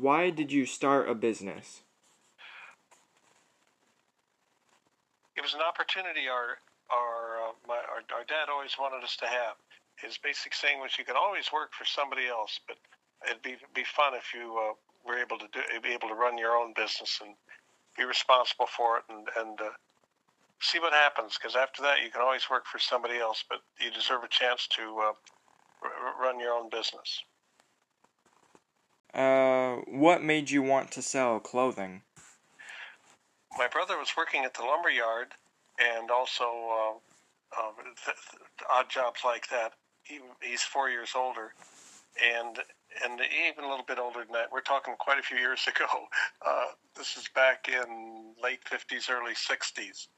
Why did you start a business? It was an opportunity our our, uh, my, our our dad always wanted us to have. His basic saying was, "You can always work for somebody else, but it'd be be fun if you uh, were able to do be able to run your own business and be responsible for it and and uh, see what happens. Because after that, you can always work for somebody else, but you deserve a chance to uh, r- run your own business." What made you want to sell clothing? My brother was working at the lumber yard and also uh, uh, th- th- odd jobs like that. He, he's four years older, and and even a little bit older than that. We're talking quite a few years ago. Uh, this is back in late fifties, early sixties,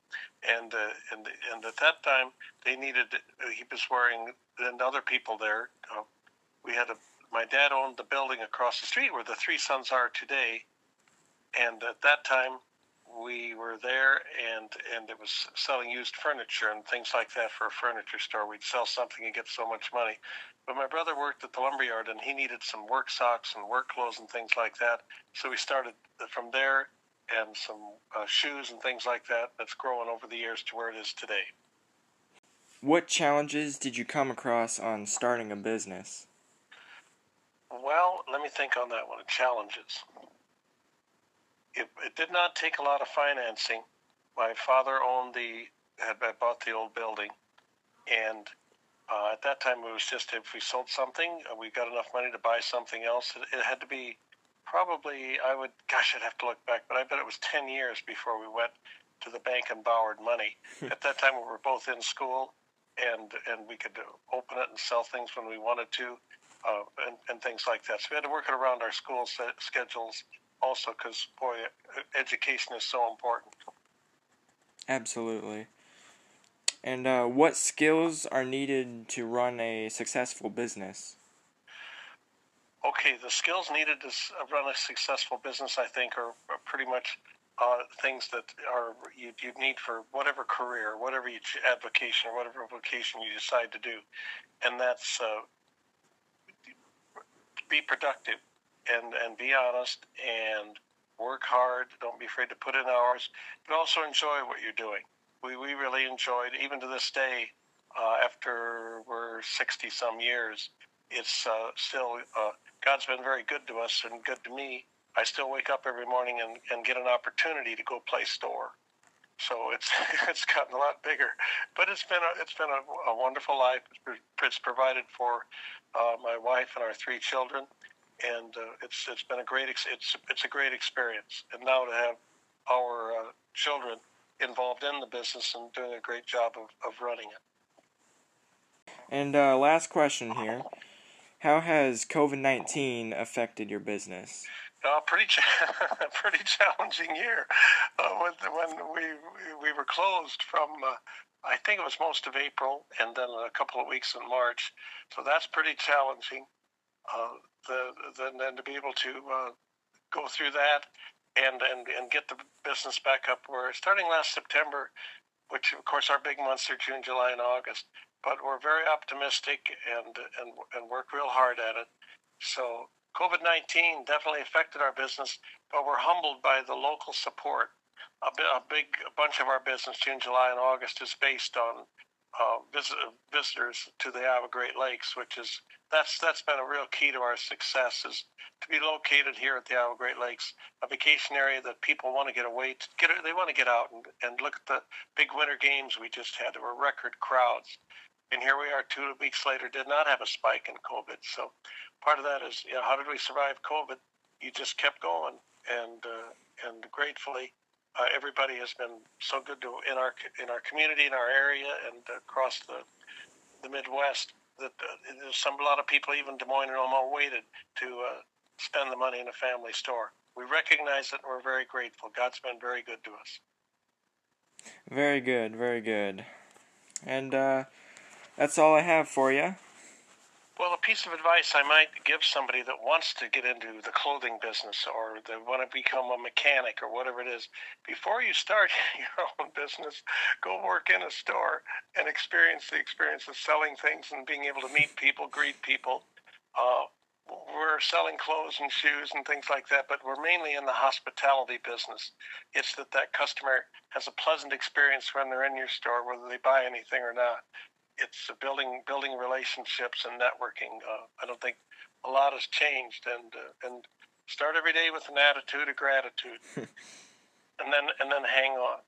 and uh, and and at that time they needed. He was wearing and other people there. Uh, we had a. My dad owned the building across the street where the three sons are today, and at that time we were there and and it was selling used furniture and things like that for a furniture store. We'd sell something and get so much money. But my brother worked at the lumberyard and he needed some work socks and work clothes and things like that. So we started from there and some uh, shoes and things like that. That's growing over the years to where it is today. What challenges did you come across on starting a business? Well, let me think on that one. Challenges it, it did not take a lot of financing. My father owned the had bought the old building, and uh, at that time it was just if we sold something, uh, we got enough money to buy something else. It, it had to be probably I would gosh I'd have to look back, but I bet it was ten years before we went to the bank and borrowed money. at that time we were both in school, and and we could open it and sell things when we wanted to, uh, and, and things like that. So we had to work it around our school schedules also because boy, education is so important. Absolutely. And uh, what skills are needed to run a successful business? Okay, the skills needed to run a successful business, I think, are, are pretty much uh, things that are you, you need for whatever career, whatever you, avocation, or whatever vocation you decide to do, and that's uh, be productive and and be honest and work hard. Don't be afraid to put in hours, but also enjoy what you're doing. We we really enjoyed even to this day. Uh, after we're 60 some years, it's uh, still uh, God's been very good to us and good to me. I still wake up every morning and, and get an opportunity to go play store. So it's it's gotten a lot bigger, but it's been a, it's been a, a wonderful life. It's provided for uh, my wife and our three children, and uh, it's it's been a great ex- it's it's a great experience. And now to have our uh, children involved in the business and doing a great job of, of running it. And uh, last question here: How has COVID nineteen affected your business? Uh, pretty cha- pretty challenging year. Uh, when when we we were closed from. Uh, I think it was most of April and then a couple of weeks in March. So that's pretty challenging uh, the, the, then to be able to uh, go through that and, and, and get the business back up where starting last September, which of course our big months are June, July, and August, but we're very optimistic and, and, and work real hard at it. So COVID 19 definitely affected our business, but we're humbled by the local support. A, a big a bunch of our business, June, July, and August, is based on uh, visit, visitors to the Iowa Great Lakes, which is that's that's been a real key to our success is to be located here at the Iowa Great Lakes, a vacation area that people want to get away to get they want to get out and, and look at the big winter games we just had. There were record crowds. And here we are two weeks later, did not have a spike in COVID. So part of that is, you know, how did we survive COVID? You just kept going. And, uh, and gratefully, uh, everybody has been so good to in our in our community, in our area, and across the the Midwest that uh, there's some a lot of people, even Des Moines and Omaha, waited to uh, spend the money in a family store. We recognize it, and we're very grateful. God's been very good to us. Very good, very good. And uh, that's all I have for you. Well, a piece of advice I might give somebody that wants to get into the clothing business or they want to become a mechanic or whatever it is, before you start your own business, go work in a store and experience the experience of selling things and being able to meet people, greet people. Uh, we're selling clothes and shoes and things like that, but we're mainly in the hospitality business. It's that that customer has a pleasant experience when they're in your store, whether they buy anything or not. It's building building relationships and networking. Uh, I don't think a lot has changed, and uh, and start every day with an attitude of gratitude, and then and then hang on.